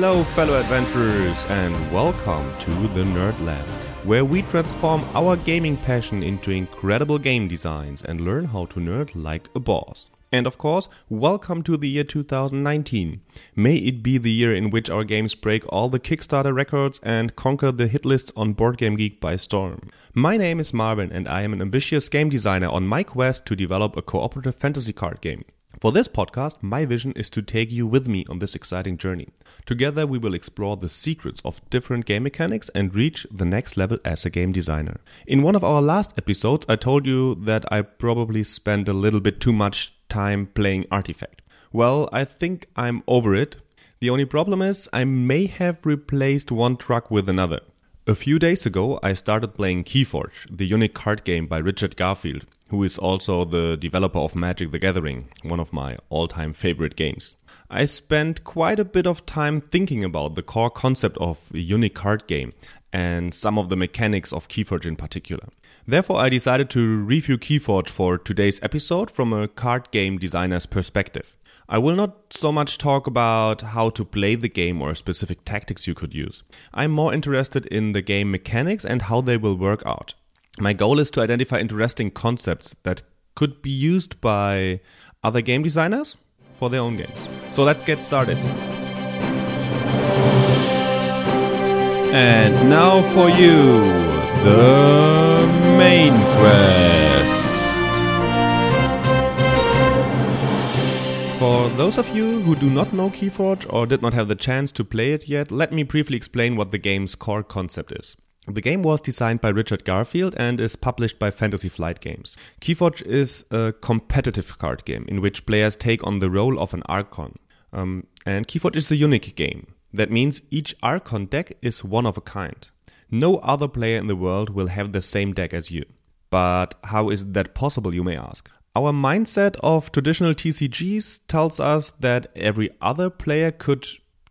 Hello, fellow adventurers, and welcome to the Nerd Lab, where we transform our gaming passion into incredible game designs and learn how to nerd like a boss. And of course, welcome to the year 2019. May it be the year in which our games break all the Kickstarter records and conquer the hit lists on BoardGameGeek by storm. My name is Marvin, and I am an ambitious game designer on my quest to develop a cooperative fantasy card game. For this podcast, my vision is to take you with me on this exciting journey. Together, we will explore the secrets of different game mechanics and reach the next level as a game designer. In one of our last episodes, I told you that I probably spent a little bit too much time playing Artifact. Well, I think I'm over it. The only problem is I may have replaced one truck with another. A few days ago, I started playing Keyforge, the unique card game by Richard Garfield, who is also the developer of Magic the Gathering, one of my all time favorite games. I spent quite a bit of time thinking about the core concept of a unique card game and some of the mechanics of Keyforge in particular. Therefore, I decided to review Keyforge for today's episode from a card game designer's perspective. I will not so much talk about how to play the game or specific tactics you could use. I'm more interested in the game mechanics and how they will work out. My goal is to identify interesting concepts that could be used by other game designers for their own games. So let's get started. And now for you, the main quest. For those of you who do not know Keyforge or did not have the chance to play it yet, let me briefly explain what the game's core concept is. The game was designed by Richard Garfield and is published by Fantasy Flight Games. Keyforge is a competitive card game in which players take on the role of an Archon. Um, and Keyforge is a unique game. That means each Archon deck is one of a kind. No other player in the world will have the same deck as you. But how is that possible, you may ask? Our mindset of traditional TCGs tells us that every other player could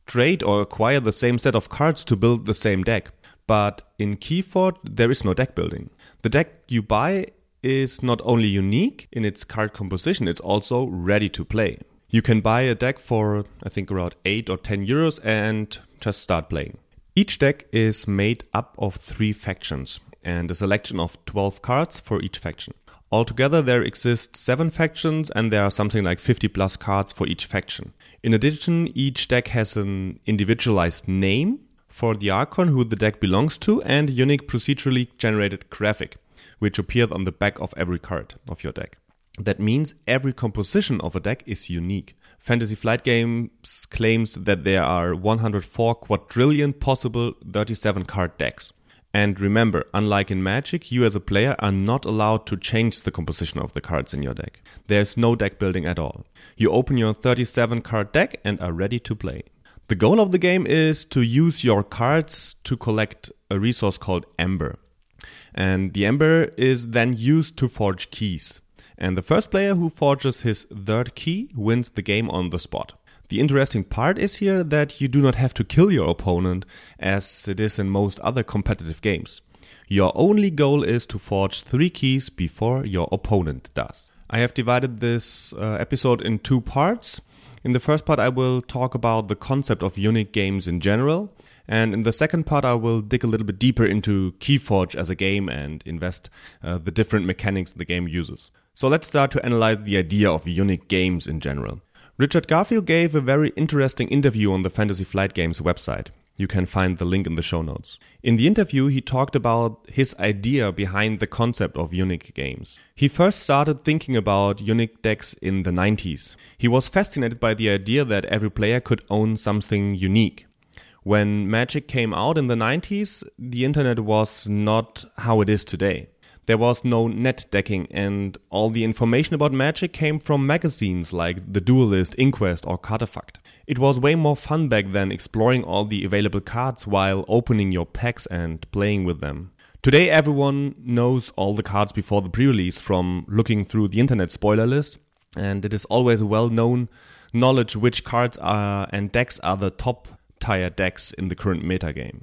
trade or acquire the same set of cards to build the same deck. But in Keyforge, there is no deck building. The deck you buy is not only unique in its card composition, it's also ready to play. You can buy a deck for, I think, around 8 or 10 euros and just start playing. Each deck is made up of three factions and a selection of 12 cards for each faction. Altogether, there exist seven factions, and there are something like 50 plus cards for each faction. In addition, each deck has an individualized name for the Archon who the deck belongs to, and unique procedurally generated graphic, which appears on the back of every card of your deck. That means every composition of a deck is unique. Fantasy Flight Games claims that there are 104 quadrillion possible 37 card decks. And remember, unlike in Magic, you as a player are not allowed to change the composition of the cards in your deck. There's no deck building at all. You open your 37 card deck and are ready to play. The goal of the game is to use your cards to collect a resource called Ember. And the Ember is then used to forge keys. And the first player who forges his third key wins the game on the spot. The interesting part is here that you do not have to kill your opponent as it is in most other competitive games. Your only goal is to forge three keys before your opponent does. I have divided this uh, episode in two parts. In the first part, I will talk about the concept of unique games in general. And in the second part, I will dig a little bit deeper into Keyforge as a game and invest uh, the different mechanics the game uses. So let's start to analyze the idea of unique games in general. Richard Garfield gave a very interesting interview on the Fantasy Flight Games website. You can find the link in the show notes. In the interview, he talked about his idea behind the concept of unique games. He first started thinking about unique decks in the 90s. He was fascinated by the idea that every player could own something unique. When Magic came out in the 90s, the internet was not how it is today. There was no net decking, and all the information about Magic came from magazines like The Duelist, Inquest, or Kartefakt. It was way more fun back then exploring all the available cards while opening your packs and playing with them. Today, everyone knows all the cards before the pre release from looking through the internet spoiler list, and it is always a well known knowledge which cards are and decks are the top tier decks in the current metagame.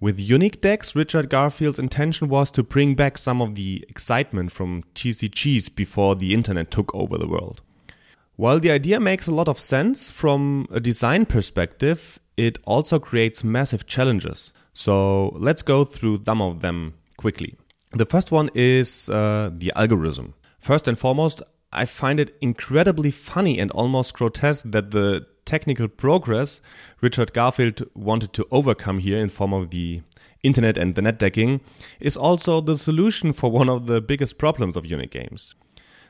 With unique decks, Richard Garfield's intention was to bring back some of the excitement from TCGs before the internet took over the world. While the idea makes a lot of sense from a design perspective, it also creates massive challenges. So let's go through some of them quickly. The first one is uh, the algorithm. First and foremost, I find it incredibly funny and almost grotesque that the technical progress Richard Garfield wanted to overcome here in form of the internet and the netdecking is also the solution for one of the biggest problems of unique games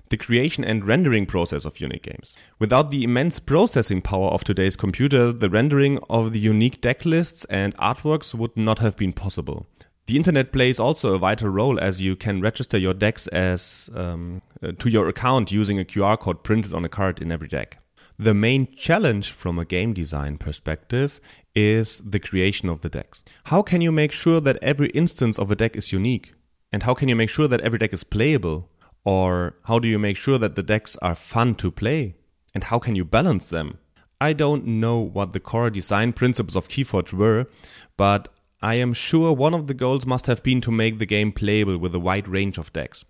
the creation and rendering process of unique games. Without the immense processing power of today's computer, the rendering of the unique deck lists and artworks would not have been possible. The internet plays also a vital role as you can register your decks as um, uh, to your account using a QR code printed on a card in every deck. The main challenge from a game design perspective is the creation of the decks. How can you make sure that every instance of a deck is unique? And how can you make sure that every deck is playable? Or how do you make sure that the decks are fun to play? And how can you balance them? I don't know what the core design principles of Keyforge were, but I am sure one of the goals must have been to make the game playable with a wide range of decks.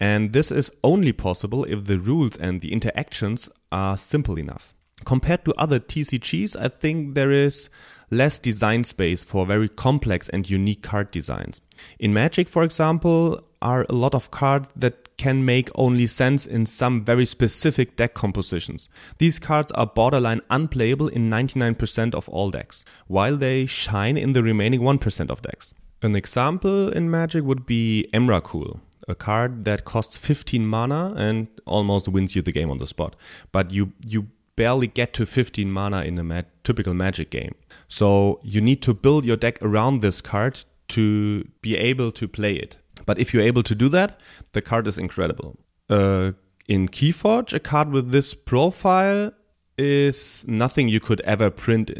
And this is only possible if the rules and the interactions are simple enough. Compared to other TCGs, I think there is less design space for very complex and unique card designs. In Magic, for example, are a lot of cards that can make only sense in some very specific deck compositions. These cards are borderline unplayable in 99% of all decks, while they shine in the remaining 1% of decks. An example in Magic would be Emrakul, a card that costs 15 mana and almost wins you the game on the spot. But you you barely get to 15 mana in a typical Magic game. So you need to build your deck around this card to be able to play it. But if you're able to do that, the card is incredible. Uh, in Keyforge, a card with this profile is nothing you could ever print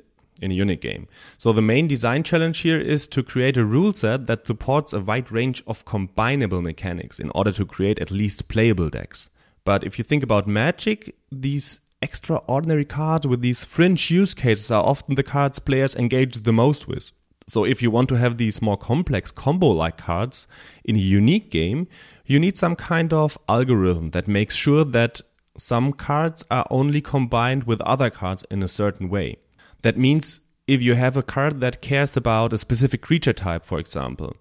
in a unit game. So the main design challenge here is to create a rule set that supports a wide range of combinable mechanics in order to create at least playable decks. But if you think about Magic, these extraordinary cards with these fringe use cases are often the cards players engage the most with. So if you want to have these more complex combo-like cards in a unique game, you need some kind of algorithm that makes sure that some cards are only combined with other cards in a certain way. That means if you have a card that cares about a specific creature type, for example,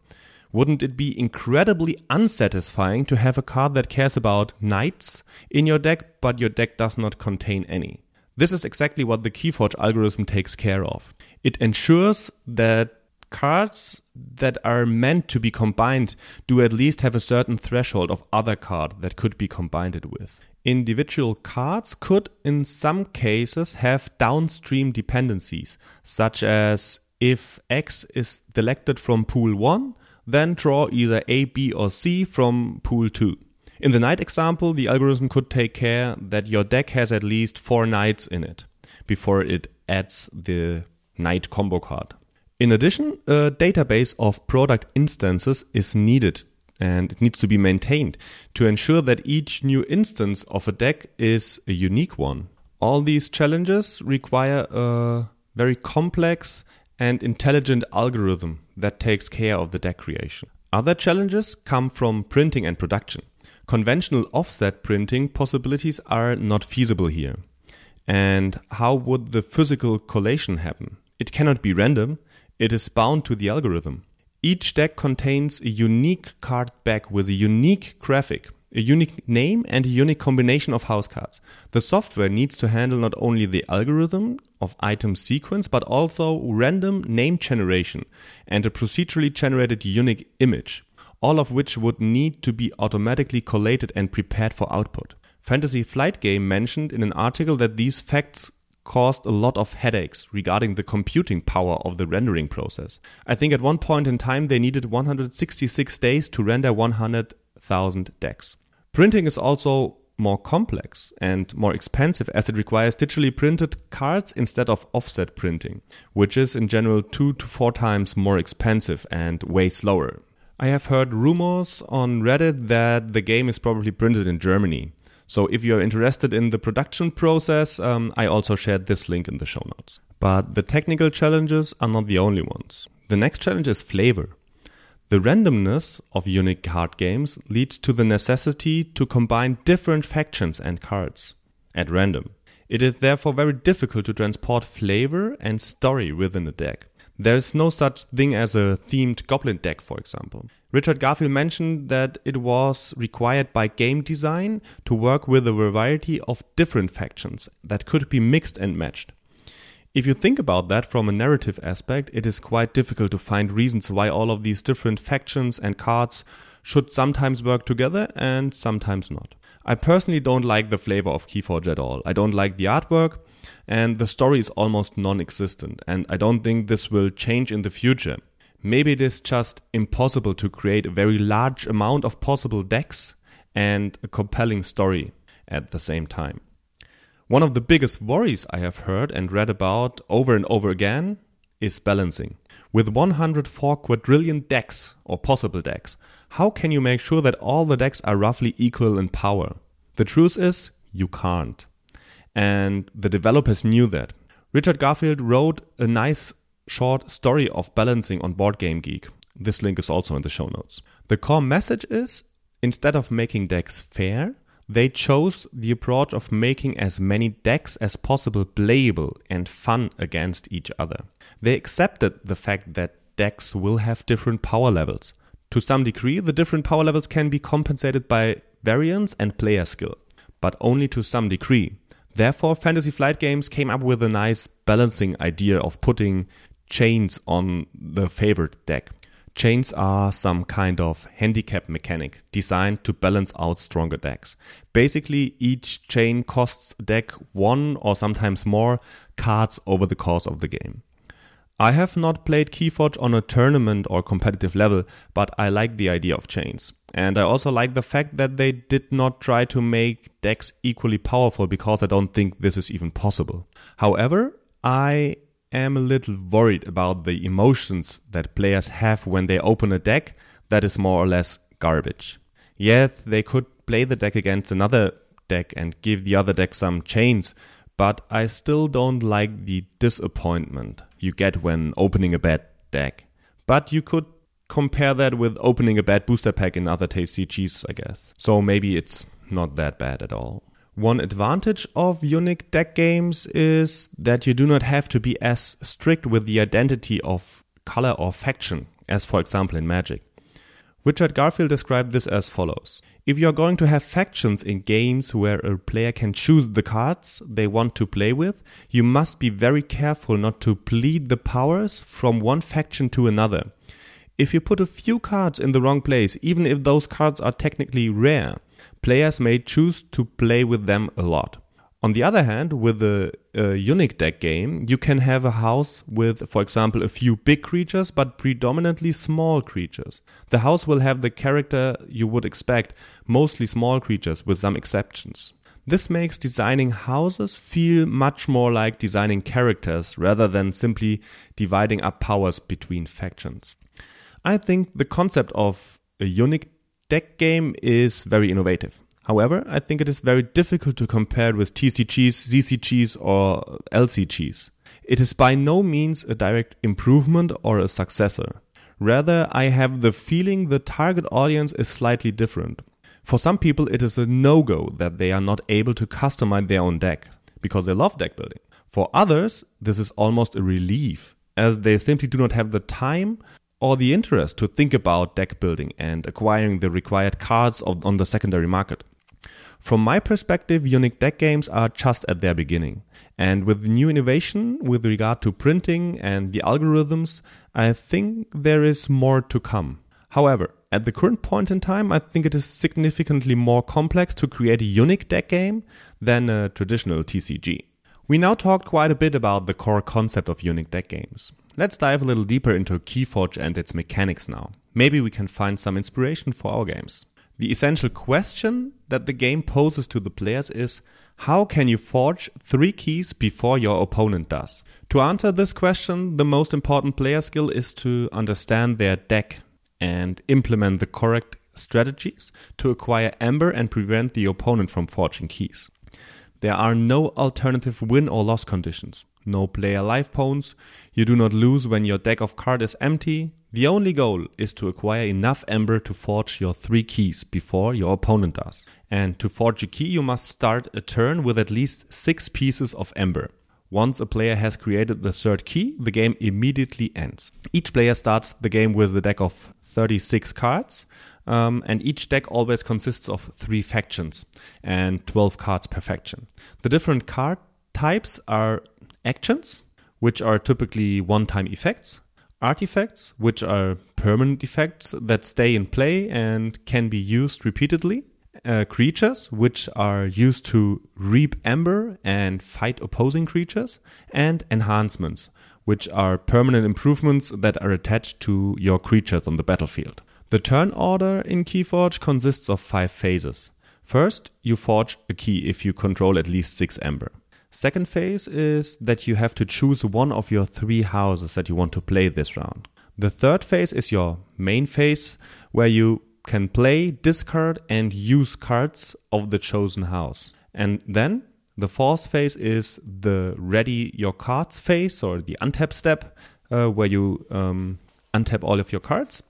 wouldn't it be incredibly unsatisfying to have a card that cares about knights in your deck, but your deck does not contain any? This is exactly what the Keyforge algorithm takes care of. It ensures that cards that are meant to be combined do at least have a certain threshold of other card that could be combined it with. Individual cards could, in some cases, have downstream dependencies, such as if X is selected from pool 1, then draw either A, B, or C from pool 2. In the knight example, the algorithm could take care that your deck has at least four knights in it before it adds the knight combo card. In addition, a database of product instances is needed and it needs to be maintained to ensure that each new instance of a deck is a unique one. All these challenges require a very complex and intelligent algorithm that takes care of the deck creation. Other challenges come from printing and production. Conventional offset printing possibilities are not feasible here. And how would the physical collation happen? It cannot be random, it is bound to the algorithm. Each deck contains a unique card back with a unique graphic a unique name and a unique combination of house cards. The software needs to handle not only the algorithm of item sequence, but also random name generation and a procedurally generated unique image, all of which would need to be automatically collated and prepared for output. Fantasy Flight Game mentioned in an article that these facts caused a lot of headaches regarding the computing power of the rendering process. I think at one point in time they needed 166 days to render 100,000 decks. Printing is also more complex and more expensive as it requires digitally printed cards instead of offset printing, which is in general two to four times more expensive and way slower. I have heard rumors on Reddit that the game is probably printed in Germany. So if you're interested in the production process, um, I also shared this link in the show notes. But the technical challenges are not the only ones. The next challenge is flavor. The randomness of unique card games leads to the necessity to combine different factions and cards at random. It is therefore very difficult to transport flavor and story within a deck. There is no such thing as a themed goblin deck, for example. Richard Garfield mentioned that it was required by game design to work with a variety of different factions that could be mixed and matched. If you think about that from a narrative aspect, it is quite difficult to find reasons why all of these different factions and cards should sometimes work together and sometimes not. I personally don't like the flavor of Keyforge at all. I don't like the artwork and the story is almost non-existent and I don't think this will change in the future. Maybe it is just impossible to create a very large amount of possible decks and a compelling story at the same time. One of the biggest worries I have heard and read about over and over again is balancing. With 104 quadrillion decks or possible decks, how can you make sure that all the decks are roughly equal in power? The truth is, you can't. And the developers knew that. Richard Garfield wrote a nice short story of balancing on Board Game Geek. This link is also in the show notes. The core message is instead of making decks fair, they chose the approach of making as many decks as possible playable and fun against each other. They accepted the fact that decks will have different power levels. To some degree, the different power levels can be compensated by variance and player skill, but only to some degree. Therefore, Fantasy Flight Games came up with a nice balancing idea of putting chains on the favorite deck. Chains are some kind of handicap mechanic designed to balance out stronger decks. Basically, each chain costs deck one or sometimes more cards over the course of the game. I have not played Keyforge on a tournament or competitive level, but I like the idea of chains. And I also like the fact that they did not try to make decks equally powerful because I don't think this is even possible. However, I am a little worried about the emotions that players have when they open a deck that is more or less garbage. Yes, they could play the deck against another deck and give the other deck some chains, but I still don't like the disappointment you get when opening a bad deck. But you could compare that with opening a bad booster pack in other TCGs, I guess. So maybe it's not that bad at all. One advantage of unique deck games is that you do not have to be as strict with the identity of color or faction as, for example, in Magic. Richard Garfield described this as follows. If you're going to have factions in games where a player can choose the cards they want to play with, you must be very careful not to bleed the powers from one faction to another. If you put a few cards in the wrong place, even if those cards are technically rare, players may choose to play with them a lot. On the other hand, with a, a, uh, unique deck game, you can have a house with, for example, a few big creatures, but predominantly small creatures. The house will have the character you would expect, mostly small creatures, with some exceptions. This makes designing houses feel much more like designing characters rather than simply dividing up powers between factions. I think the concept of a unique deck game is very innovative. However, I think it is very difficult to compare with TCGs, CCGs, or LCGs. It is by no means a direct improvement or a successor. Rather, I have the feeling the target audience is slightly different. For some people, it is a no go that they are not able to customize their own deck because they love deck building. For others, this is almost a relief as they simply do not have the time or the interest to think about deck building and acquiring the required cards on the secondary market. From my perspective, unique deck games are just at their beginning. And with new innovation with regard to printing and the algorithms, I think there is more to come. However, at the current point in time, I think it is significantly more complex to create a unique deck game than a traditional TCG. We now talked quite a bit about the core concept of unique deck games. Let's dive a little deeper into Keyforge and its mechanics now. Maybe we can find some inspiration for our games. The essential question that the game poses to the players is how can you forge three keys before your opponent does? To answer this question, the most important player skill is to understand their deck and implement the correct strategies to acquire amber and prevent the opponent from forging keys. There are no alternative win or loss conditions. No player life points, you do not lose when your deck of cards is empty. The only goal is to acquire enough ember to forge your three keys before your opponent does. And to forge a key, you must start a turn with at least six pieces of ember. Once a player has created the third key, the game immediately ends. Each player starts the game with a deck of 36 cards, um, and each deck always consists of three factions and 12 cards per faction. The different card types are actions, which are typically one time effects, artifacts, which are permanent effects that stay in play and can be used repeatedly, uh, creatures, which are used to reap ember and fight opposing creatures, and enhancements, which are permanent improvements that are attached to your creatures on the battlefield. The turn order in Keyforge consists of five phases. First, you forge a key if you control at least six ember. Second phase is that you have to choose one of your three houses that you want to play this round. The third phase is your main phase, where you can play, discard, and use cards of the chosen house. And then the fourth phase is the ready your cards phase or the untap step, uh, where you um, untap all of your cards.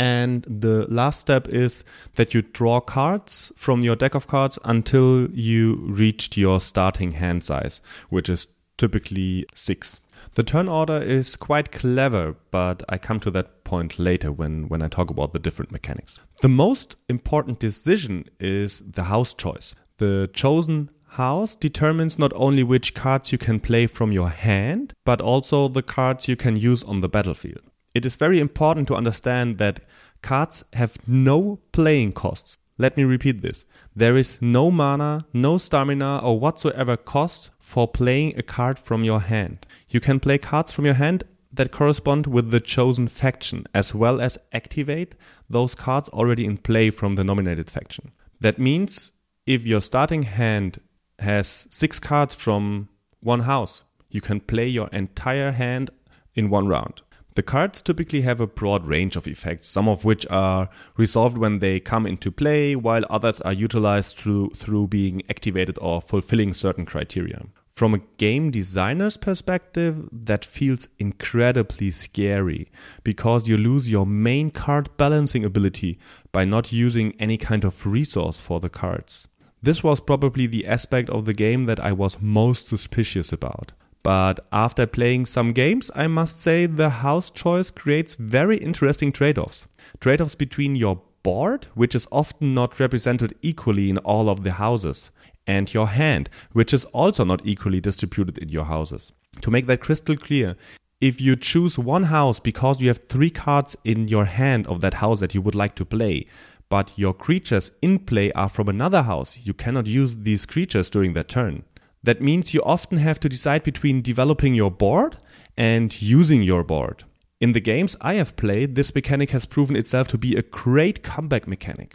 And the last step is that you draw cards from your deck of cards until you reached your starting hand size, which is typically six. The turn order is quite clever, but I come to that point later when, when I talk about the different mechanics. The most important decision is the house choice. The chosen house determines not only which cards you can play from your hand, but also the cards you can use on the battlefield it is very important to understand that cards have no playing costs. Let me repeat this. There is no mana, no stamina, or whatsoever cost for playing a card from your hand. You can play cards from your hand that correspond with the chosen faction, as well as activate those cards already in play from the nominated faction. That means if your starting hand has six cards from one house, you can play your entire hand in one round. The cards typically have a broad range of effects, some of which are resolved when they come into play, while others are utilized through, through being activated or fulfilling certain criteria. From a game designer's perspective, that feels incredibly scary because you lose your main card balancing ability by not using any kind of resource for the cards. This was probably the aspect of the game that I was most suspicious about. But after playing some games, I must say the house choice creates very interesting trade offs. Trade offs between your board, which is often not represented equally in all of the houses, and your hand, which is also not equally distributed in your houses. To make that crystal clear, if you choose one house because you have three cards in your hand of that house that you would like to play, but your creatures in play are from another house, you cannot use these creatures during that turn. That means you often have to decide between developing your board and using your board. In the games I have played, this mechanic has proven itself to be a great comeback mechanic.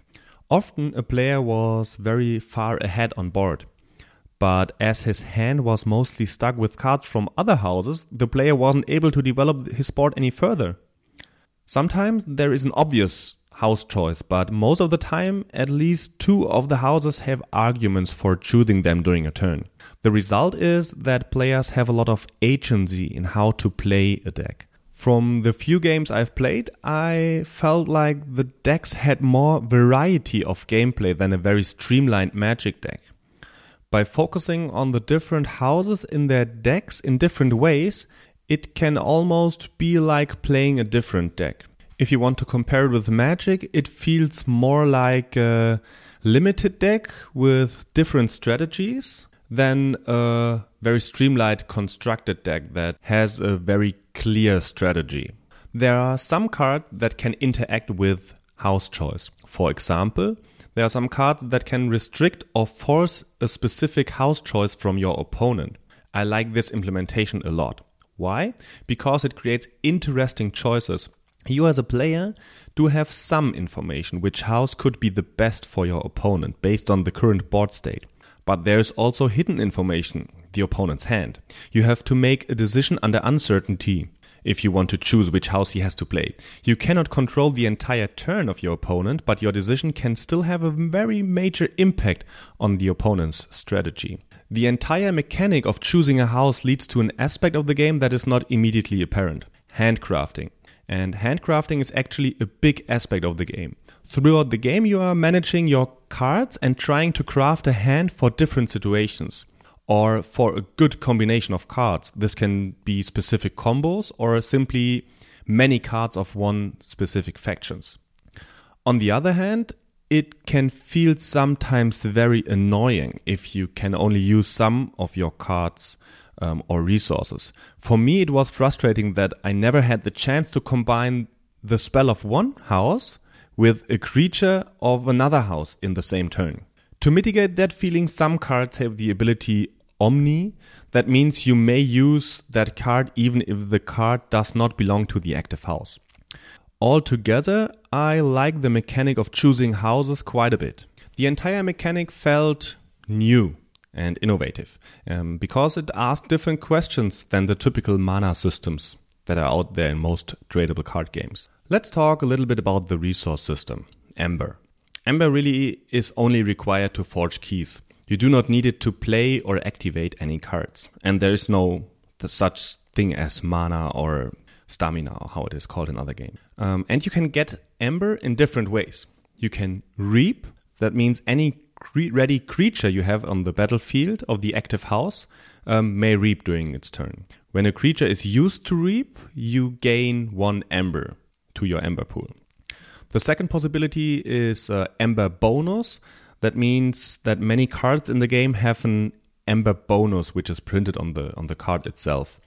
Often a player was very far ahead on board. But as his hand was mostly stuck with cards from other houses, the player wasn't able to develop his board any further. Sometimes there is an obvious house choice, but most of the time, at least two of the houses have arguments for choosing them during a turn. The result is that players have a lot of agency in how to play a deck. From the few games I've played, I felt like the decks had more variety of gameplay than a very streamlined magic deck. By focusing on the different houses in their decks in different ways, it can almost be like playing a different deck if you want to compare it with Magic, it feels more like a limited deck with different strategies than a very streamlined constructed deck that has a very clear strategy. There are some cards that can interact with house choice. For example, there are some cards that can restrict or force a specific house choice from your opponent. I like this implementation a lot. Why? Because it creates interesting choices you as a player do have some information which house could be the best for your opponent based on the current board state. But there's also hidden information, the opponent's hand. You have to make a decision under uncertainty. if you want to choose which house he has to play. You cannot control the entire turn of your opponent, but your decision can still have a very major impact on the opponent's strategy. The entire mechanic of choosing a house leads to an aspect of the game that is not immediately apparent handcrafting. And handcrafting is actually a big aspect of the game. Throughout the game, you are managing your cards and trying to craft a hand for different situations or for a good combination of cards. This can be specific combos or simply many cards of one specific factions. On the other hand, it can feel sometimes very annoying if you can only use some of your cards um, or resources. For me, it was frustrating that I never had the chance to combine the spell of one house with a creature of another house in the same turn. To mitigate that feeling, some cards have the ability Omni. That means you may use that card even if the card does not belong to the active house. Altogether, I like the mechanic of choosing houses quite a bit. The entire mechanic felt new and innovative um, because it asks different questions than the typical mana systems that are out there in most tradable card games. Let's talk a little bit about the resource system, Ember. Ember really is only required to forge keys. You do not need it to play or activate any cards, and there is no such thing as mana or stamina, or how it is called in other games. Um, and you can get Ember in different ways. You can reap, that means any cre- ready creature you have on the battlefield of the active house um, may reap during its turn. When a creature is used to reap, you gain one ember to your ember pool. The second possibility is uh, ember bonus. That means that many cards in the game have an ember bonus, which is printed on the on the card itself.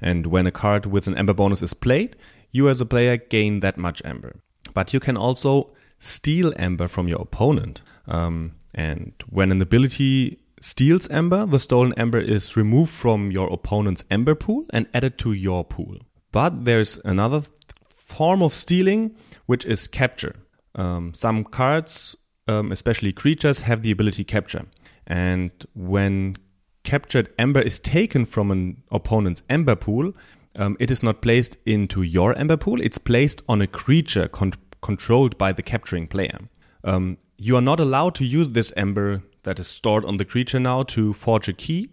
And when a card with an ember bonus is played, you as a player gain that much ember. But you can also steal ember from your opponent. Um, and when an ability steals ember, the stolen ember is removed from your opponent's ember pool and added to your pool. But there's another form of stealing, which is capture. Um, some cards, um, especially creatures, have the ability capture. And when captured ember is taken from an opponent's ember pool, um, it is not placed into your ember pool, it's placed on a creature con- controlled by the capturing player. Um, you are not allowed to use this ember that is stored on the creature now to forge a key.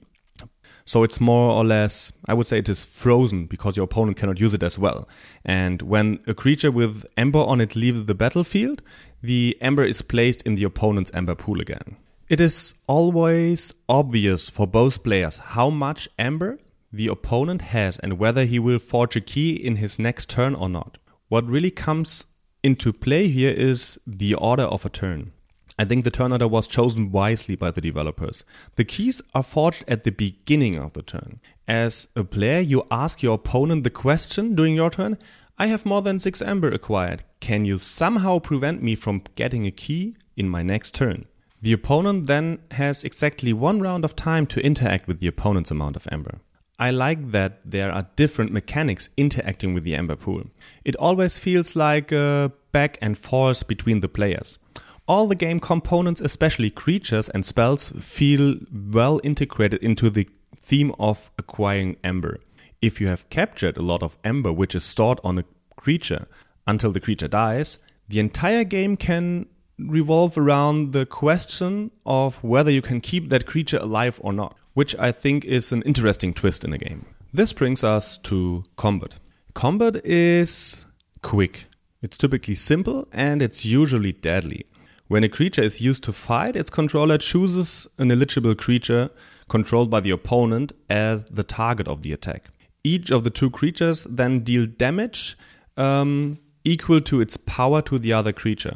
So it's more or less, I would say it is frozen because your opponent cannot use it as well. And when a creature with ember on it leaves the battlefield, the ember is placed in the opponent's ember pool again. It is always obvious for both players how much ember the opponent has and whether he will forge a key in his next turn or not. What really comes into play here is the order of a turn. I think the turn order was chosen wisely by the developers. The keys are forged at the beginning of the turn. As a player, you ask your opponent the question during your turn I have more than 6 amber acquired. Can you somehow prevent me from getting a key in my next turn? The opponent then has exactly one round of time to interact with the opponent's amount of ember. I like that there are different mechanics interacting with the Ember pool. It always feels like a back and forth between the players. All the game components, especially creatures and spells, feel well integrated into the theme of acquiring Ember. If you have captured a lot of Ember which is stored on a creature until the creature dies, the entire game can revolve around the question of whether you can keep that creature alive or not, which I think is an interesting twist in the game. This brings us to combat. Combat is quick. It's typically simple and it's usually deadly. When a creature is used to fight, its controller chooses an eligible creature controlled by the opponent as the target of the attack. Each of the two creatures then deal damage um, equal to its power to the other creature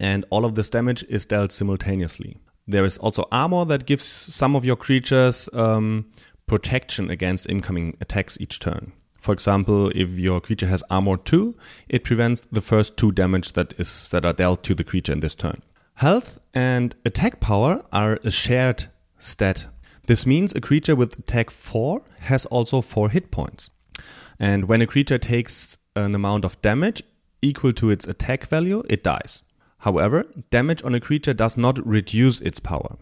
and all of this damage is dealt simultaneously. There is also armor that gives some of your creatures um, protection against incoming attacks each turn. For example, if your creature has armor 2, it prevents the first 2 damage that is that are dealt to the creature in this turn. Health and attack power are a shared stat. This means a creature with attack 4 has also 4 hit points. And when a creature takes an amount of damage equal to its attack value, it dies. However, damage on a creature does not reduce its power.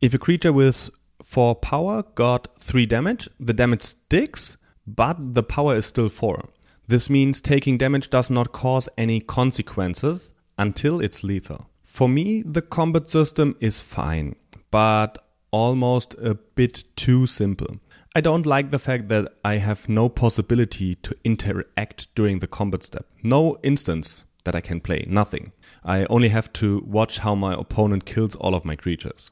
If a creature with 4 power got 3 damage, the damage sticks, but the power is still 4. This means taking damage does not cause any consequences until it's lethal. For me, the combat system is fine, but almost a bit too simple. I don't like the fact that I have no possibility to interact during the combat step. No instants that I can play, nothing. I only have to watch how my opponent kills all of my creatures.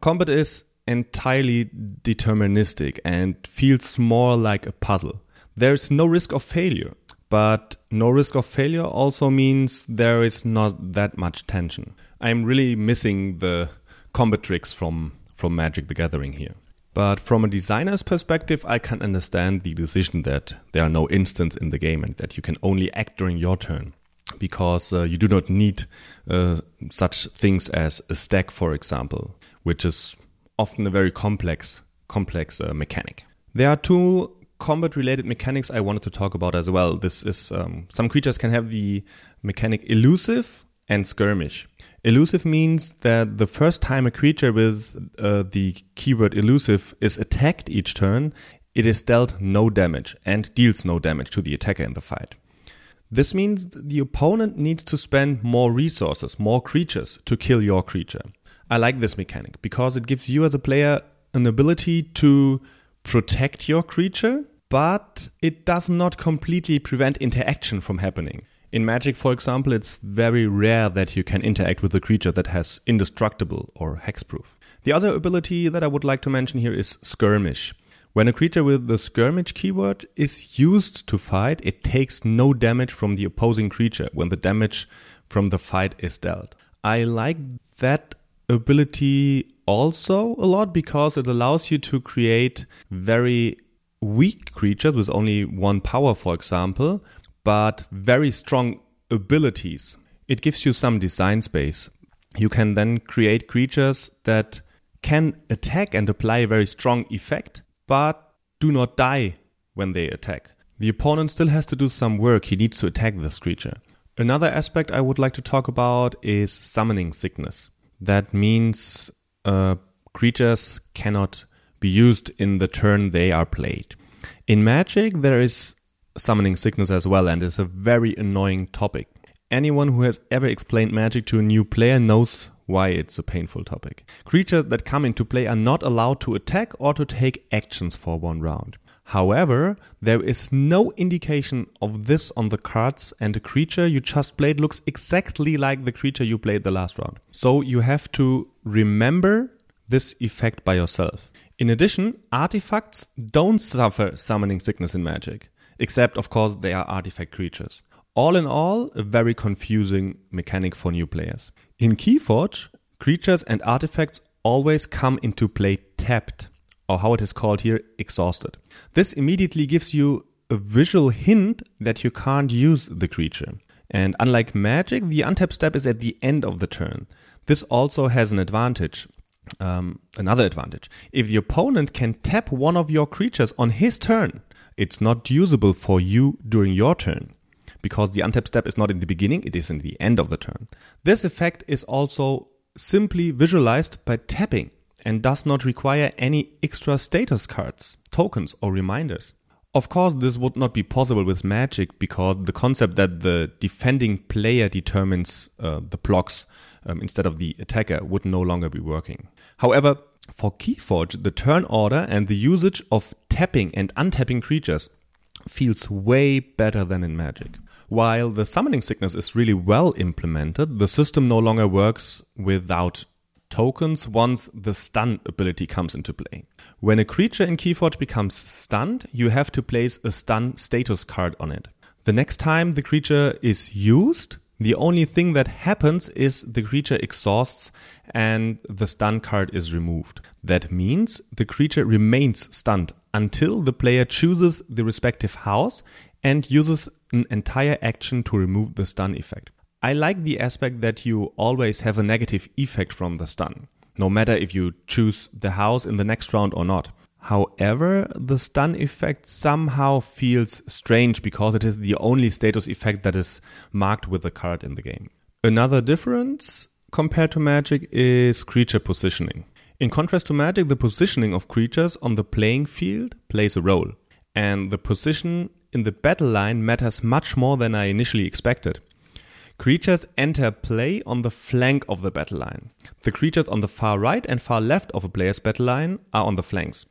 Combat is entirely deterministic and feels more like a puzzle. There's no risk of failure, but no risk of failure also means there is not that much tension. I'm really missing the combat tricks from, from Magic the Gathering here. But from a designer's perspective, I can understand the decision that there are no instants in the game and that you can only act during your turn because uh, you do not need uh, such things as a stack, for example, which is often a very complex, complex uh, mechanic. There are two combat related mechanics I wanted to talk about as well. This is um, some creatures can have the mechanic elusive and skirmish. Elusive means that the first time a creature with uh, the keyword elusive is attacked each turn, it is dealt no damage and deals no damage to the attacker in the fight. This means the opponent needs to spend more resources, more creatures to kill your creature. I like this mechanic because it gives you as a player an ability to protect your creature, but it does not completely prevent interaction from happening. In Magic, for example, it's very rare that you can interact with a creature that has indestructible or hexproof. The other ability that I would like to mention here is Skirmish. When a creature with the skirmish keyword is used to fight, it takes no damage from the opposing creature when the damage from the fight is dealt. I like that ability also a lot because it allows you to create very weak creatures with only one power, for example, but very strong abilities. It gives you some design space. You can then create creatures that can attack and apply a very strong effect, but do not die when they attack. The opponent still has to do some work. He needs to attack this creature. Another aspect I would like to talk about is summoning sickness. That means uh, creatures cannot be used in the turn they are played. In Magic, there is summoning sickness as well, and it's a very annoying topic. Anyone who has ever explained Magic to a new player knows why it's a painful topic. Creatures that come into play are not allowed to attack or to take actions for one round. However, there is no indication of this on the cards, and the creature you just played looks exactly like the creature you played the last round. So you have to remember this effect by yourself. In addition, artifacts don't suffer summoning sickness in Magic, except, of course, they are artifact creatures. All in all, a very confusing mechanic for new players. In Keyforge, creatures and artifacts always come into play tapped or how it is called here, exhausted. This immediately gives you a visual hint that you can't use the creature. And unlike magic, the untap step is at the end of the turn. This also has an advantage. Um, another advantage. If the opponent can tap one of your creatures on his turn, it's not usable for you during your turn because the untap step is not in the beginning, it is in the end of the turn. This effect is also simply visualized by tapping and does not require any extra status cards, tokens, or reminders. Of course, this would not be possible with Magic because the concept that the defending player determines uh, the blocks um, instead of the attacker would no longer be working. However, for Keyforge, the turn order and the usage of tapping and untapping creatures feels way better than in Magic. While the summoning sickness is really well implemented, the system no longer works without tokens once the stun ability comes into play. When a creature in Keyforge becomes stunned, you have to place a stun status card on it. The next time the creature is used, the only thing that happens is the creature exhausts and the stun card is removed. That means the creature remains stunned until the player chooses the respective house and uses an entire action to remove the stun effect. I like the aspect that you always have a negative effect from the stun, no matter if you choose the house in the next round or not. However, the stun effect somehow feels strange because it is the only status effect that is marked with the card in the game. Another difference compared to Magic is creature positioning. In contrast to Magic, the positioning of creatures on the playing field plays a role. and the position in the battle line matters much more than I initially expected. Creatures enter play on the flank of the battle line. The creatures on the far right and far left of a player's battle line are on the flanks.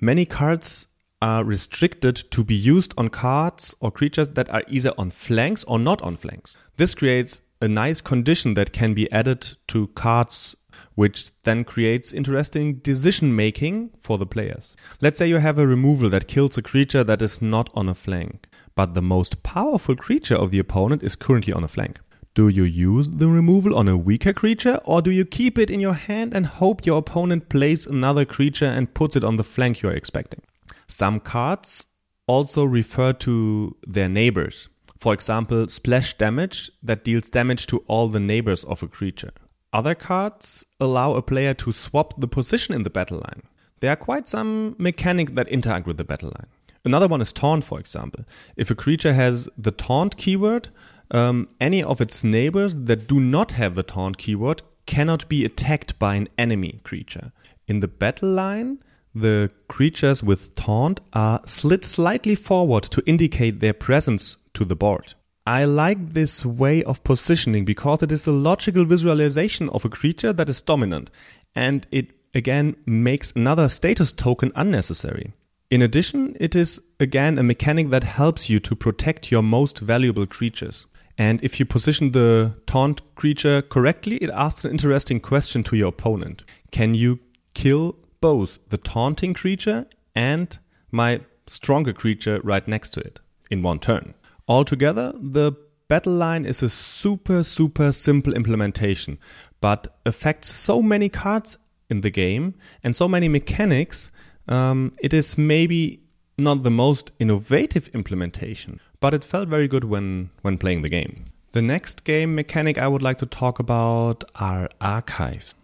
Many cards are restricted to be used on cards or creatures that are either on flanks or not on flanks. This creates a nice condition that can be added to cards which then creates interesting decision making for the players. Let's say you have a removal that kills a creature that is not on a flank, but the most powerful creature of the opponent is currently on a flank. Do you use the removal on a weaker creature or do you keep it in your hand and hope your opponent plays another creature and puts it on the flank you're expecting? Some cards also refer to their neighbors. For example, splash damage that deals damage to all the neighbors of a creature. Other cards allow a player to swap the position in the battle line. There are quite some mechanics that interact with the battle line. Another one is taunt, for example. If a creature has the taunt keyword, um, any of its neighbors that do not have the taunt keyword cannot be attacked by an enemy creature. In the battle line, the creatures with taunt are slid slightly forward to indicate their presence to the board. I like this way of positioning because it is a logical visualization of a creature that is dominant and it again makes another status token unnecessary. In addition, it is again a mechanic that helps you to protect your most valuable creatures. And if you position the taunt creature correctly, it asks an interesting question to your opponent. Can you kill both the taunting creature and my stronger creature right next to it in one turn? Altogether, the battle line is a super, super simple implementation, but affects so many cards in the game and so many mechanics. Um, it is maybe not the most innovative implementation, but it felt very good when, when playing the game. The next game mechanic I would like to talk about are archives.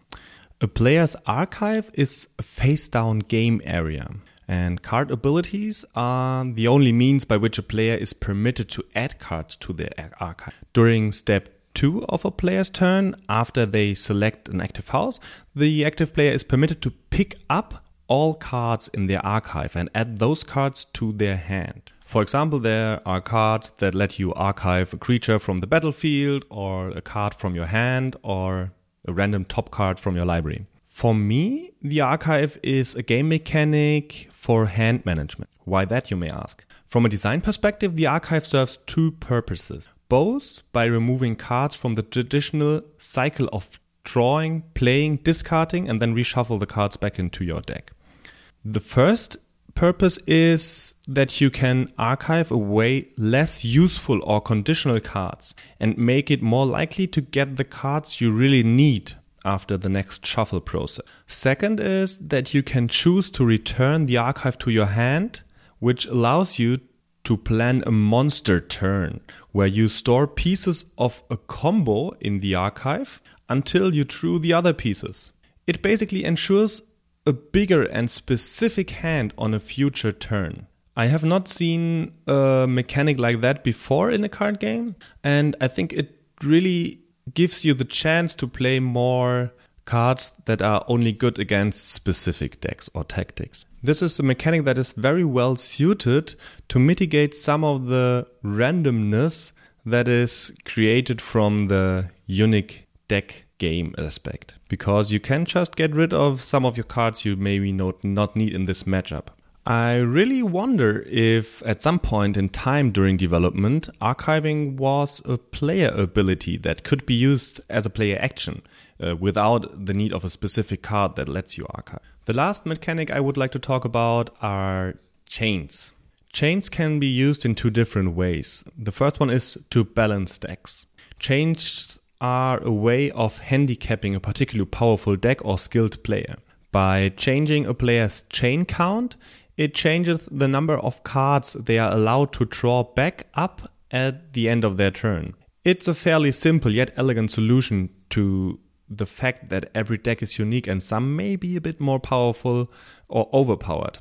A player's archive is a face down game area. And card abilities are the only means by which a player is permitted to add cards to their archive. During step two of a player's turn, after they select an active house, the active player is permitted to pick up all cards in their archive and add those cards to their hand. For example, there are cards that let you archive a creature from the battlefield, or a card from your hand, or a random top card from your library. For me, the archive is a game mechanic for hand management. Why that, you may ask? From a design perspective, the archive serves two purposes. Both by removing cards from the traditional cycle of drawing, playing, discarding, and then reshuffle the cards back into your deck. The first purpose is that you can archive away less useful or conditional cards and make it more likely to get the cards you really need after the next shuffle process. Second is that you can choose to return the archive to your hand, which allows you to plan a monster turn where you store pieces of a combo in the archive until you drew the other pieces. It basically ensures a bigger and specific hand on a future turn. I have not seen a mechanic like that before in a card game, and I think it really gives you the chance to play more cards that are only good against specific decks or tactics. This is a mechanic that is very well suited to mitigate some of the randomness that is created from the unique deck game aspect because you can just get rid of some of your cards you maybe not, not need in this matchup. I really wonder if at some point in time during development, archiving was a player ability that could be used as a player action uh, without the need of a specific card that lets you archive. The last mechanic I would like to talk about are chains. Chains can be used in two different ways. The first one is to balance decks. Chains are a way of handicapping a particularly powerful deck or skilled player. By changing a player's chain count, it changes the number of cards they are allowed to draw back up at the end of their turn. It's a fairly simple yet elegant solution to the fact that every deck is unique and some may be a bit more powerful or overpowered.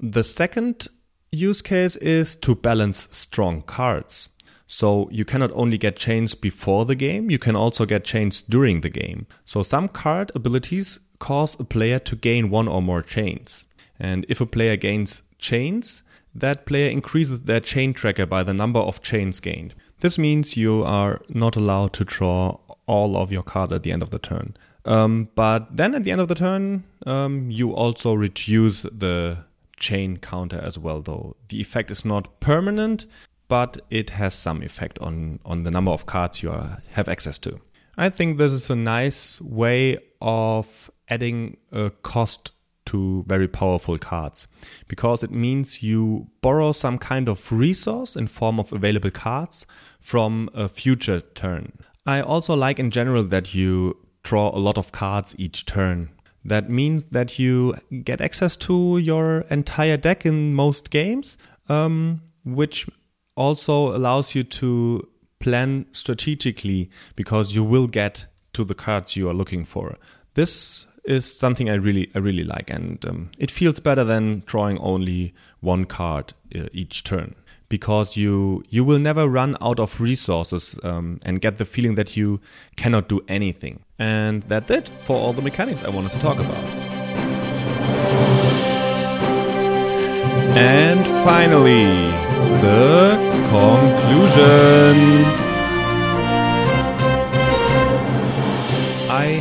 The second use case is to balance strong cards. So you cannot only get chains before the game, you can also get chains during the game. So some card abilities cause a player to gain one or more chains. And if a player gains chains, that player increases their chain tracker by the number of chains gained. This means you are not allowed to draw all of your cards at the end of the turn. Um, but then at the end of the turn, um, you also reduce the chain counter as well, though. The effect is not permanent, but it has some effect on, on the number of cards you are, have access to. I think this is a nice way of adding a cost to very powerful cards because it means you borrow some kind of resource in form of available cards from a future turn. I also like in general that you draw a lot of cards each turn. That means that you get access to your entire deck in most games, um, which also allows you to plan strategically because you will get to the cards you are looking for. This is something I really I really like, and um, it feels better than drawing only one card uh, each turn because you you will never run out of resources um, and get the feeling that you cannot do anything. And that's it for all the mechanics I wanted to talk about. And finally, the conclusion.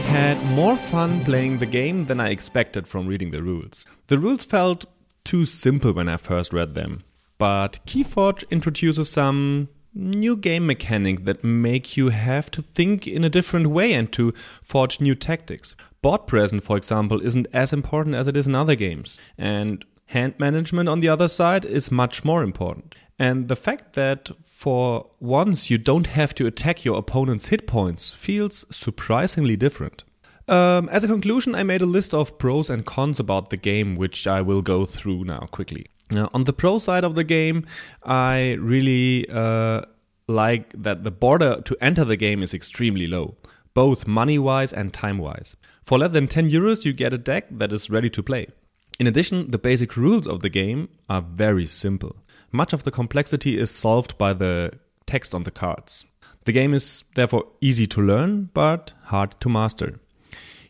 Had more fun playing the game than I expected from reading the rules. The rules felt too simple when I first read them. But Keyforge introduces some new game mechanics that make you have to think in a different way and to forge new tactics. Board presence, for example, isn't as important as it is in other games. And hand management, on the other side, is much more important. And the fact that for once you don't have to attack your opponent's hit points feels surprisingly different. Um, as a conclusion, I made a list of pros and cons about the game, which I will go through now quickly. Uh, on the pro side of the game, I really uh, like that the border to enter the game is extremely low, both money wise and time wise. For less than 10 euros, you get a deck that is ready to play. In addition, the basic rules of the game are very simple. Much of the complexity is solved by the text on the cards. The game is therefore easy to learn, but hard to master.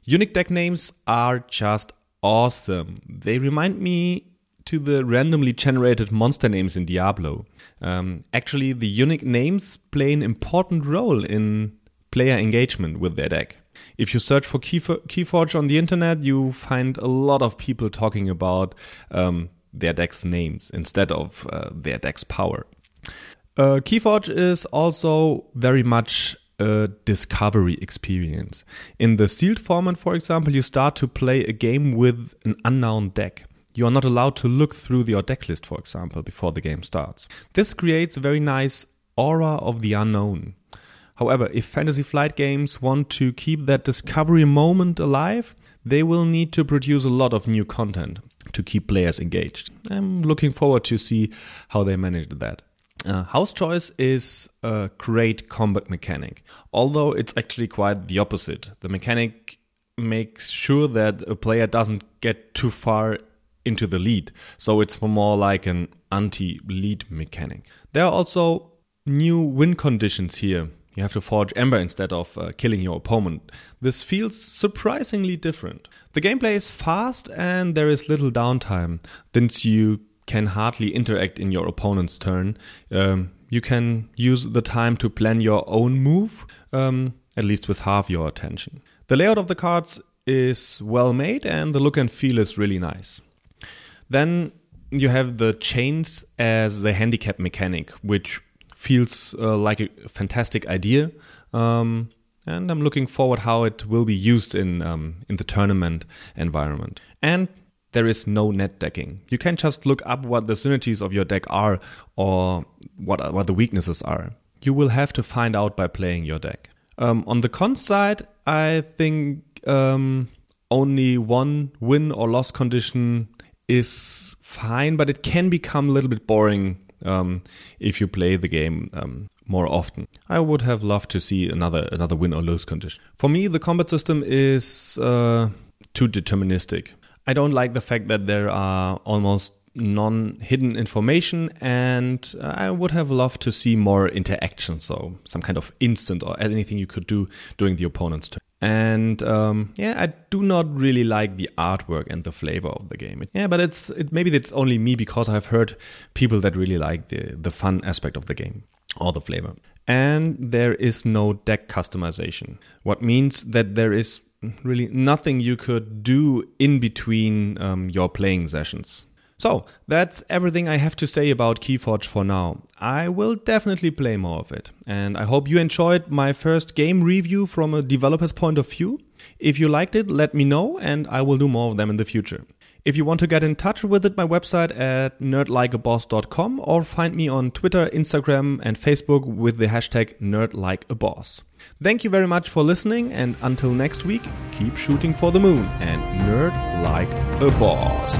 Unique deck names are just awesome. They remind me to the randomly generated monster names in Diablo. Um, actually, the unique names play an important role in player engagement with their deck. If you search for Keyforge on the internet, you find a lot of people talking about um, their deck's names instead of uh, their deck's power. Uh, Keyforge is also very much a discovery experience. In the sealed format, for example, you start to play a game with an unknown deck. You are not allowed to look through your deck list, for example, before the game starts. This creates a very nice aura of the unknown. However, if Fantasy Flight Games want to keep that discovery moment alive, they will need to produce a lot of new content to keep players engaged. I'm looking forward to see how they manage that. Uh, house choice is a great combat mechanic, although it's actually quite the opposite. The mechanic makes sure that a player doesn't get too far into the lead. So it's more like an anti lead mechanic. There are also new win conditions here. You have to forge Ember instead of uh, killing your opponent. This feels surprisingly different. The gameplay is fast and there is little downtime, since you can hardly interact in your opponent's turn. Um, you can use the time to plan your own move, um, at least with half your attention. The layout of the cards is well made and the look and feel is really nice. Then you have the chains as the handicap mechanic, which feels uh, like a fantastic idea. Um, and I'm looking forward how it will be used in um, in the tournament environment. And there is no net decking. You can just look up what the synergies of your deck are or what what the weaknesses are. You will have to find out by playing your deck. Um, on the con side, I think um, only one win or loss condition is fine, but it can become a little bit boring um, if you play the game um, more often. I would have loved to see another another win or lose condition. For me, the combat system is uh, too deterministic. I don't like the fact that there are almost non-hidden information and I would have loved to see more interaction so some kind of instant or anything you could do during the opponent's turn. And um, yeah, I do not really like the artwork and the flavor of the game. Yeah, but it's it, maybe it's only me because I've heard people that really like the the fun aspect of the game or the flavor. And there is no deck customization, what means that there is really nothing you could do in between um, your playing sessions. So that's everything I have to say about Keyforge for now. I will definitely play more of it, and I hope you enjoyed my first game review from a developer's point of view. If you liked it, let me know, and I will do more of them in the future. If you want to get in touch, with it, my website at nerdlikeaboss.com or find me on Twitter, Instagram, and Facebook with the hashtag nerdlikeaboss. Thank you very much for listening, and until next week, keep shooting for the moon and nerd like a boss.